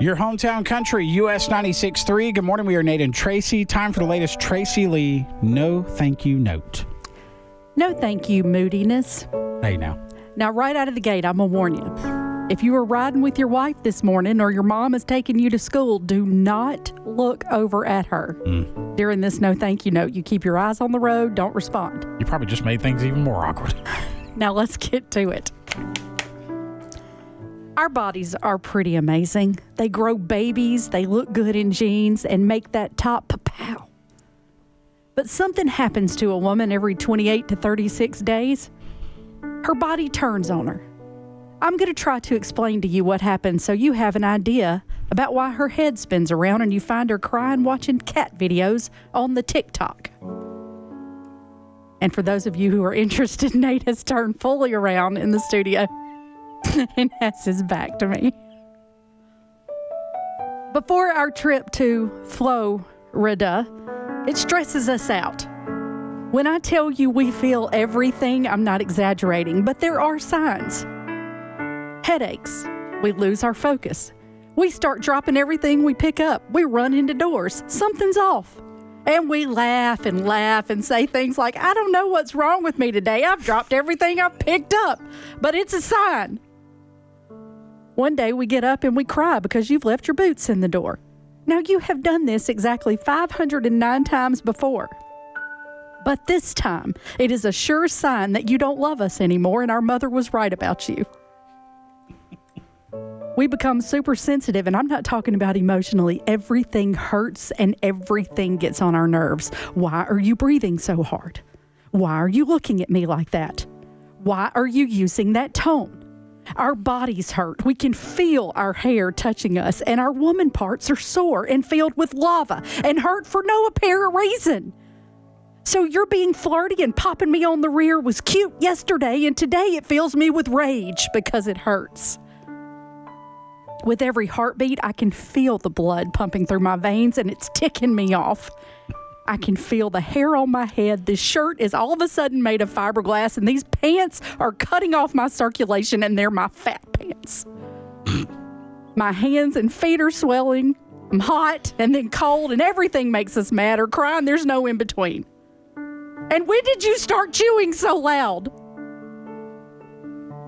Your hometown country, US 96.3. Good morning. We are Nate and Tracy. Time for the latest Tracy Lee no thank you note. No, thank you, moodiness. Hey, now. Now, right out of the gate, I'm going to warn you. If you were riding with your wife this morning or your mom is taking you to school, do not look over at her mm. during this no thank you note. You keep your eyes on the road, don't respond. You probably just made things even more awkward. Now, let's get to it. Our bodies are pretty amazing. They grow babies, they look good in jeans, and make that top pow. But something happens to a woman every 28 to 36 days. Her body turns on her. I'm going to try to explain to you what happens so you have an idea about why her head spins around and you find her crying watching cat videos on the TikTok. And for those of you who are interested, Nate has turned fully around in the studio and has his back to me. Before our trip to Florida, it stresses us out. When I tell you we feel everything, I'm not exaggerating, but there are signs. Headaches, we lose our focus. We start dropping everything we pick up. We run into doors. Something's off. And we laugh and laugh and say things like, I don't know what's wrong with me today. I've dropped everything I've picked up, but it's a sign. One day we get up and we cry because you've left your boots in the door. Now you have done this exactly 509 times before. But this time, it is a sure sign that you don't love us anymore and our mother was right about you. We become super sensitive, and I'm not talking about emotionally. Everything hurts and everything gets on our nerves. Why are you breathing so hard? Why are you looking at me like that? Why are you using that tone? Our bodies hurt. We can feel our hair touching us, and our woman parts are sore and filled with lava and hurt for no apparent reason. So you're being flirty and popping me on the rear was cute yesterday, and today it fills me with rage because it hurts. With every heartbeat, I can feel the blood pumping through my veins and it's ticking me off. I can feel the hair on my head. This shirt is all of a sudden made of fiberglass, and these pants are cutting off my circulation, and they're my fat pants. my hands and feet are swelling. I'm hot and then cold, and everything makes us mad or crying. There's no in between. And when did you start chewing so loud?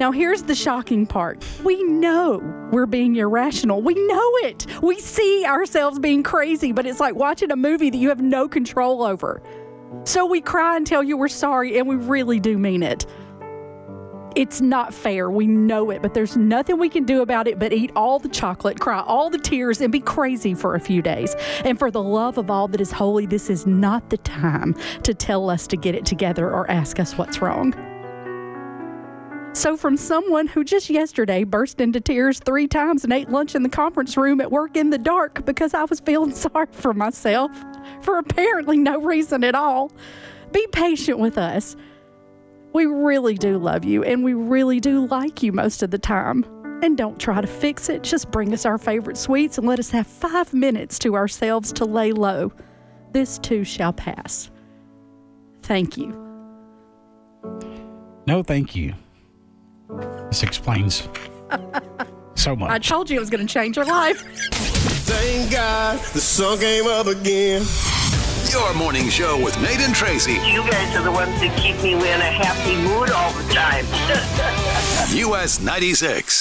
Now, here's the shocking part. We know we're being irrational. We know it. We see ourselves being crazy, but it's like watching a movie that you have no control over. So we cry and tell you we're sorry, and we really do mean it. It's not fair. We know it, but there's nothing we can do about it but eat all the chocolate, cry all the tears, and be crazy for a few days. And for the love of all that is holy, this is not the time to tell us to get it together or ask us what's wrong. So, from someone who just yesterday burst into tears three times and ate lunch in the conference room at work in the dark because I was feeling sorry for myself for apparently no reason at all, be patient with us. We really do love you and we really do like you most of the time. And don't try to fix it. Just bring us our favorite sweets and let us have five minutes to ourselves to lay low. This too shall pass. Thank you. No, thank you. This explains so much. I told you it was going to change your life. Thank God the sun came up again. Your morning show with Nate and Tracy. You guys are the ones that keep me in a happy mood all the time. US 96.